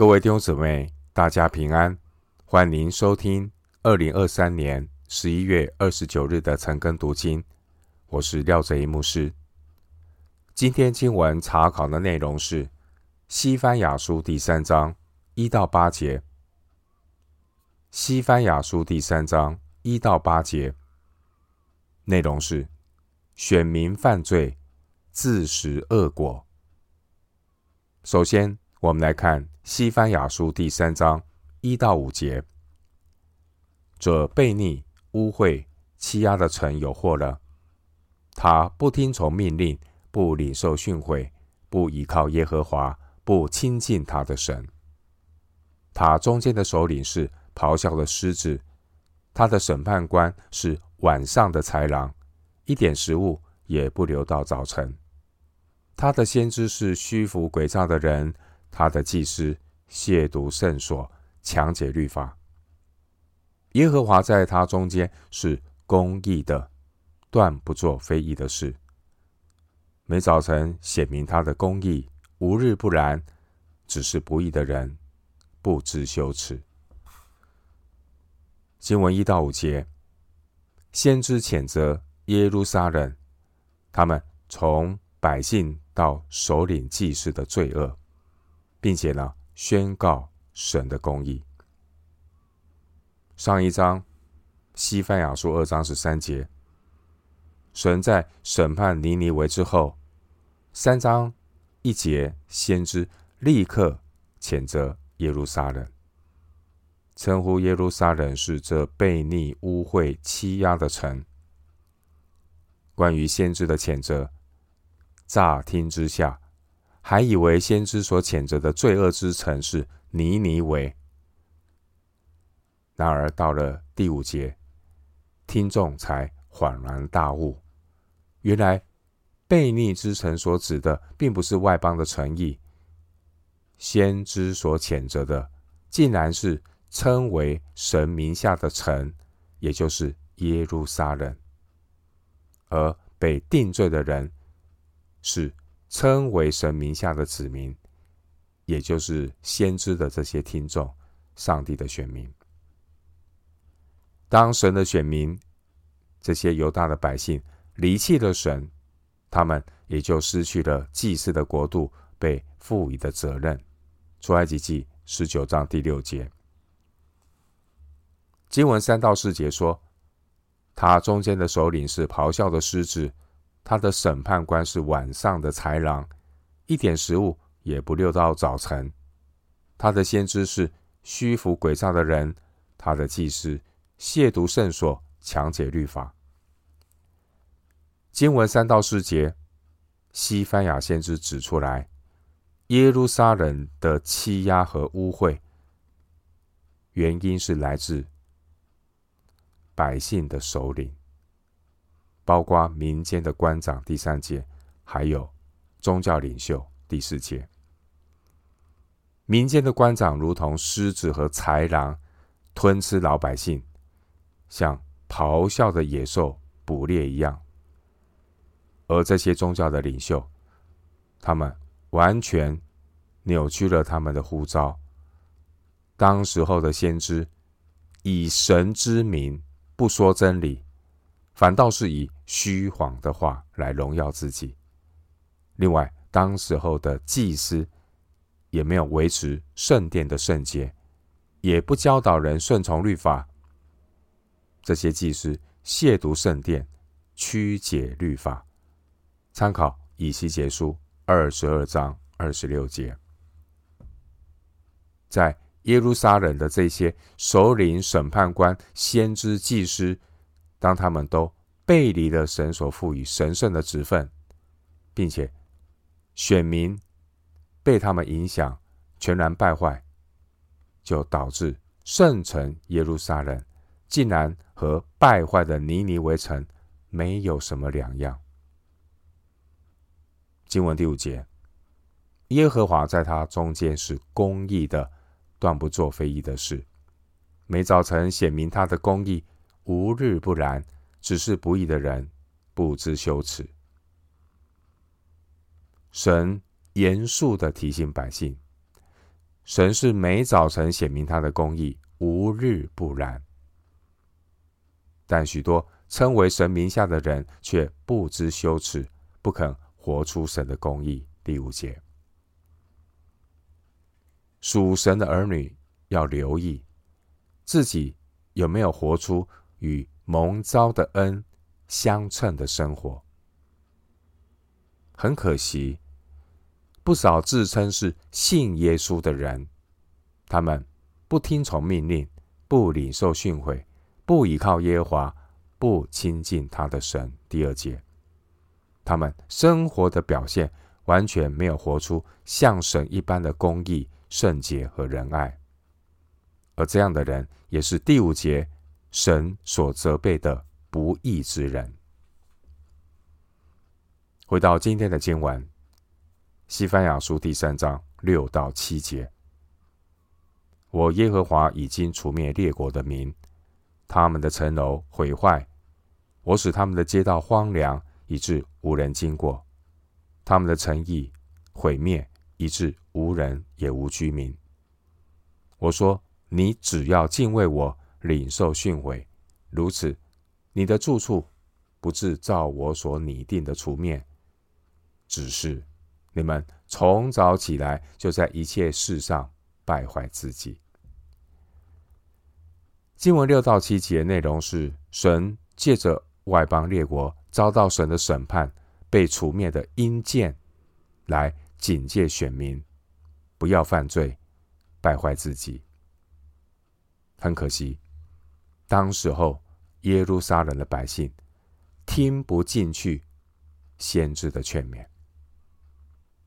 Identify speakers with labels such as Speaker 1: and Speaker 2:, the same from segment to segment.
Speaker 1: 各位弟兄姊妹，大家平安，欢迎收听二零二三年十一月二十九日的晨更读经。我是廖哲一牧师。今天经文查考的内容是《西番雅书》第三章一到八节，《西番雅书》第三章一到八节内容是选民犯罪，自食恶果。首先，我们来看《西番雅书》第三章一到五节：这悖逆、污秽、欺压的城有祸了。他不听从命令，不领受训诲，不依靠耶和华，不亲近他的神。他中间的首领是咆哮的狮子，他的审判官是晚上的豺狼，一点食物也不留到早晨。他的先知是虚浮诡诈的人。他的祭司亵渎圣所，强解律法。耶和华在他中间是公义的，断不做非义的事。每早晨显明他的公义，无日不然。只是不义的人不知羞耻。经文一到五节，先知谴责耶路撒冷，他们从百姓到首领祭司的罪恶。并且呢，宣告神的公义。上一章，西番雅书二章十三节，神在审判尼尼微之后，三章一节，先知立刻谴责耶路撒冷，称呼耶路撒冷是这悖逆、污秽、欺压的城。关于先知的谴责，乍听之下，还以为先知所谴责的罪恶之城是尼尼微，然而到了第五节，听众才恍然大悟，原来悖逆之城所指的，并不是外邦的城邑，先知所谴责的，竟然是称为神名下的城，也就是耶路撒冷，而被定罪的人是。称为神名下的子民，也就是先知的这些听众，上帝的选民。当神的选民，这些犹大的百姓离弃了神，他们也就失去了祭司的国度被赋予的责任。出埃及记十九章第六节，经文三到四节说，他中间的首领是咆哮的狮子。他的审判官是晚上的豺狼，一点食物也不留到早晨。他的先知是虚浮诡诈的人，他的祭司亵渎圣所，强解律法。经文三到四节，西班牙先知指出来，耶路撒冷的欺压和污秽，原因是来自百姓的首领。包括民间的官长，第三节，还有宗教领袖，第四节。民间的官长如同狮子和豺狼，吞吃老百姓，像咆哮的野兽捕猎一样。而这些宗教的领袖，他们完全扭曲了他们的呼召。当时候的先知，以神之名不说真理。反倒是以虚谎的话来荣耀自己。另外，当时候的祭司也没有维持圣殿的圣洁，也不教导人顺从律法。这些祭司亵渎圣殿，曲解律法。参考以西结书二十二章二十六节。在耶路撒冷的这些首领、审判官、先知、祭司。当他们都背离了神所赋予神圣的职分，并且选民被他们影响，全然败坏，就导致圣城耶路撒冷竟然和败坏的尼尼微城没有什么两样。经文第五节，耶和华在他中间是公义的，断不做非义的事。每早晨显明他的公义。无日不然，只是不义的人不知羞耻。神严肃的提醒百姓：神是每早晨显明他的公义，无日不然。但许多称为神名下的人却不知羞耻，不肯活出神的公义。第五节，属神的儿女要留意自己有没有活出与蒙召的恩相称的生活。很可惜，不少自称是信耶稣的人，他们不听从命令，不领受训诲，不依靠耶和华，不亲近他的神。第二节，他们生活的表现完全没有活出像神一般的公义、圣洁和仁爱，而这样的人也是第五节神所责备的不义之人。回到今天的经文，《西番雅书》第三章六到七节：我耶和华已经除灭列国的民，他们的城楼毁坏，我使他们的街道荒凉，以致无人经过；他们的城邑毁灭，以致无人也无居民。我说：你只要敬畏我，领受训诲，如此，你的住处不至照我所拟定的除灭。只是你们从早起来，就在一切事上败坏自己。经文六到七节内容是神借着外邦列国遭到神的审判、被除灭的阴间，来警戒选民不要犯罪、败坏自己。很可惜，当时候耶路撒冷的百姓听不进去先知的劝勉。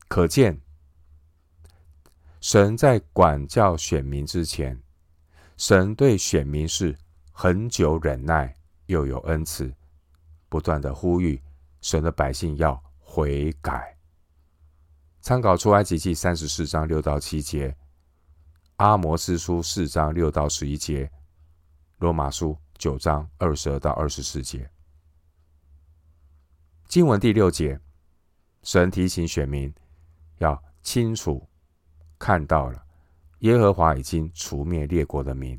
Speaker 1: 可见，神在管教选民之前，神对选民是很久忍耐，又有恩慈，不断的呼吁神的百姓要悔改。参考出埃及记三十四章六到七节，阿摩斯书四章六到十一节，罗马书九章二十二到二十四节。经文第六节，神提醒选民。要清楚看到了，耶和华已经除灭列国的民。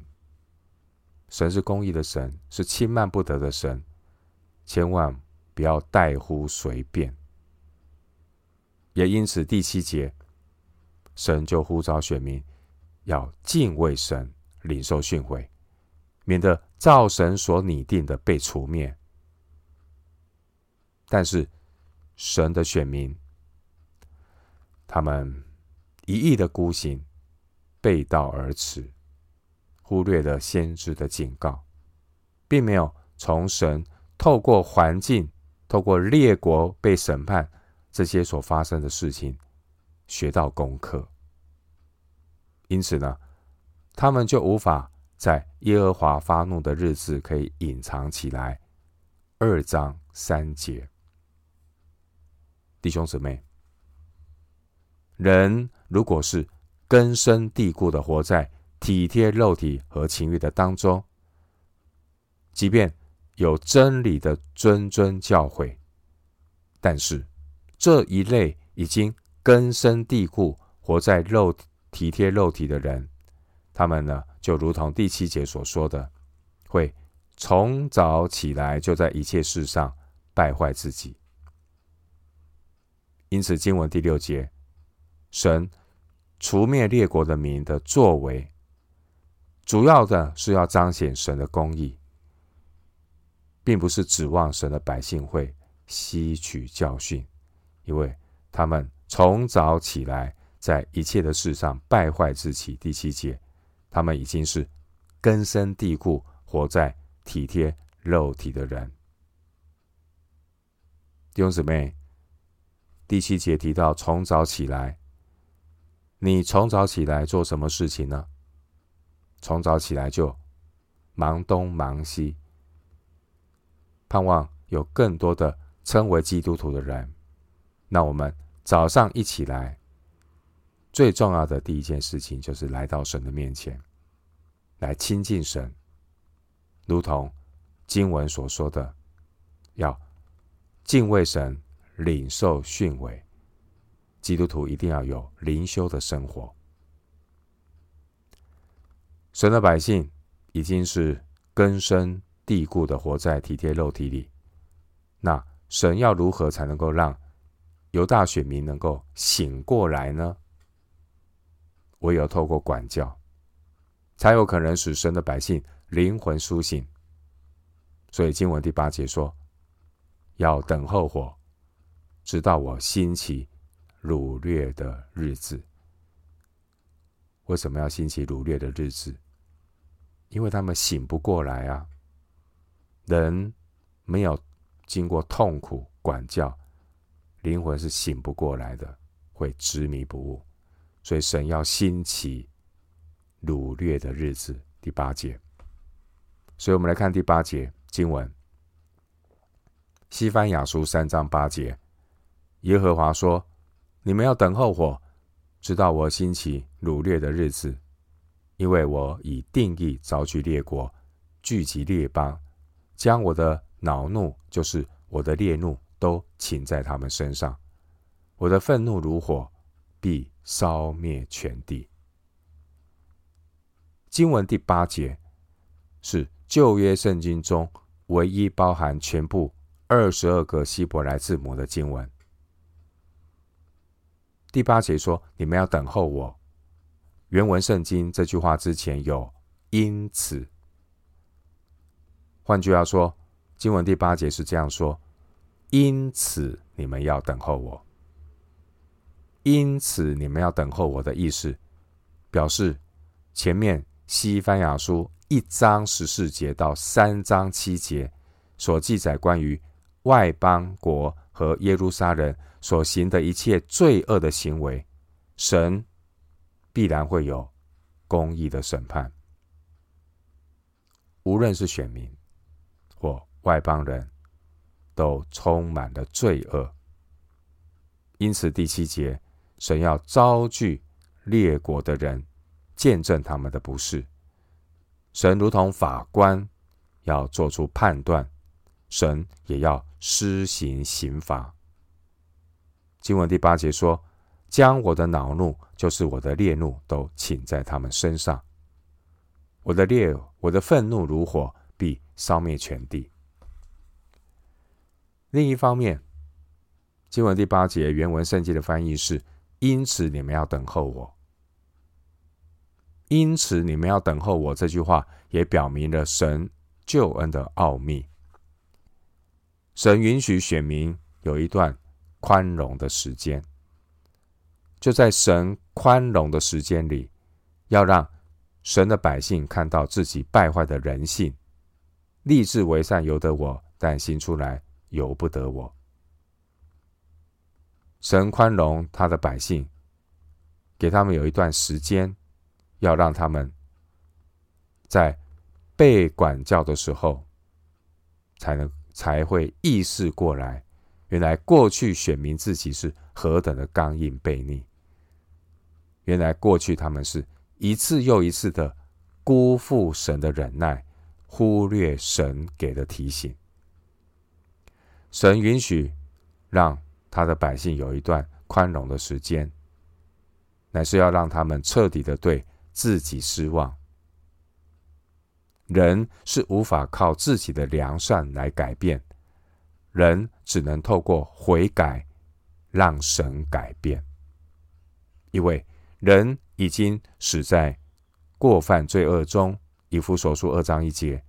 Speaker 1: 神是公义的神，是轻慢不得的神，千万不要怠忽随便。也因此，第七节，神就呼召选民要敬畏神，领受训诲，免得照神所拟定的被除灭。但是，神的选民。他们一意的孤行，背道而驰，忽略了先知的警告，并没有从神透过环境、透过列国被审判这些所发生的事情学到功课。因此呢，他们就无法在耶和华发怒的日子可以隐藏起来。二章三节，弟兄姊妹。人如果是根深蒂固的活在体贴肉体和情欲的当中，即便有真理的谆谆教诲，但是这一类已经根深蒂固活在肉体体贴肉体的人，他们呢，就如同第七节所说的，会从早起来就在一切事上败坏自己。因此，经文第六节。神除灭列国的民的作为，主要的是要彰显神的公义，并不是指望神的百姓会吸取教训，因为他们从早起来，在一切的事上败坏自己。第七节，他们已经是根深蒂固活在体贴肉体的人。弟兄姊妹，第七节提到从早起来。你从早起来做什么事情呢？从早起来就忙东忙西，盼望有更多的称为基督徒的人。那我们早上一起来，最重要的第一件事情就是来到神的面前，来亲近神，如同经文所说的，要敬畏神，领受训诲。基督徒一定要有灵修的生活。神的百姓已经是根深蒂固的活在体贴肉体里，那神要如何才能够让犹大选民能够醒过来呢？唯有透过管教，才有可能使神的百姓灵魂苏醒。所以经文第八节说：“要等候我，直到我兴起掳掠的日子。”为什么要兴起掳掠的日子？因为他们醒不过来啊！人没有经过痛苦管教，灵魂是醒不过来的，会执迷不悟。所以神要兴起掳掠的日子。第八节，所以我们来看第八节经文。西番雅书三章八节，耶和华说：“你们要等候我，直到我兴起掳掠的日子。”因为我已定意招聚列国，聚集列邦，将我的恼怒，就是我的烈怒，都倾在他们身上。我的愤怒如火，必烧灭全地。经文第八节是旧约圣经中唯一包含全部二十二个希伯来字母的经文。第八节说：“你们要等候我。”原文圣经这句话之前有“因此”，换句话说，经文第八节是这样说：“因此你们要等候我。”因此你们要等候我的意思，表示前面西番雅书一章十四节到三章七节所记载关于外邦国和耶路撒冷所行的一切罪恶的行为，神。必然会有公义的审判，无论是选民或外邦人，都充满了罪恶。因此，第七节，神要招聚列国的人，见证他们的不是。神如同法官，要做出判断，神也要施行刑罚。经文第八节说。将我的恼怒，就是我的烈怒，都倾在他们身上。我的烈，我的愤怒如火，必烧灭全地。另一方面，经文第八节原文圣经的翻译是：因此你们要等候我。因此你们要等候我。这句话也表明了神救恩的奥秘。神允许选民有一段宽容的时间。就在神宽容的时间里，要让神的百姓看到自己败坏的人性，立志为善由得我，但行出来由不得我。神宽容他的百姓，给他们有一段时间，要让他们在被管教的时候，才能才会意识过来，原来过去选民自己是何等的刚硬悖逆。原来过去他们是一次又一次的辜负神的忍耐，忽略神给的提醒。神允许让他的百姓有一段宽容的时间，乃是要让他们彻底的对自己失望。人是无法靠自己的良善来改变，人只能透过悔改让神改变，因为。人已经死在过犯罪恶中，以弗所书二章一节，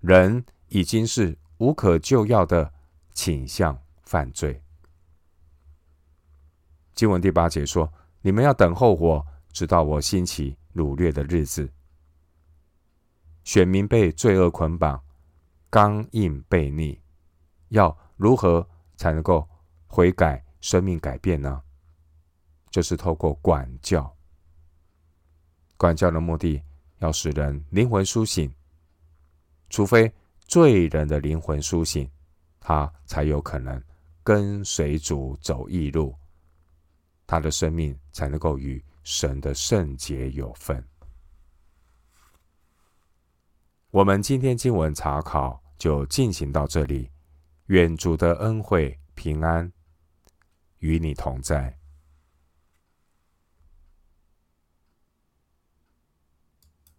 Speaker 1: 人已经是无可救药的倾向犯罪。经文第八节说：“你们要等候我，直到我兴起掳掠的日子。”选民被罪恶捆绑，刚硬悖逆，要如何才能够悔改、生命改变呢？就是透过管教，管教的目的要使人灵魂苏醒。除非罪人的灵魂苏醒，他才有可能跟随主走义路，他的生命才能够与神的圣洁有份。我们今天经文查考就进行到这里，愿主的恩惠平安与你同在。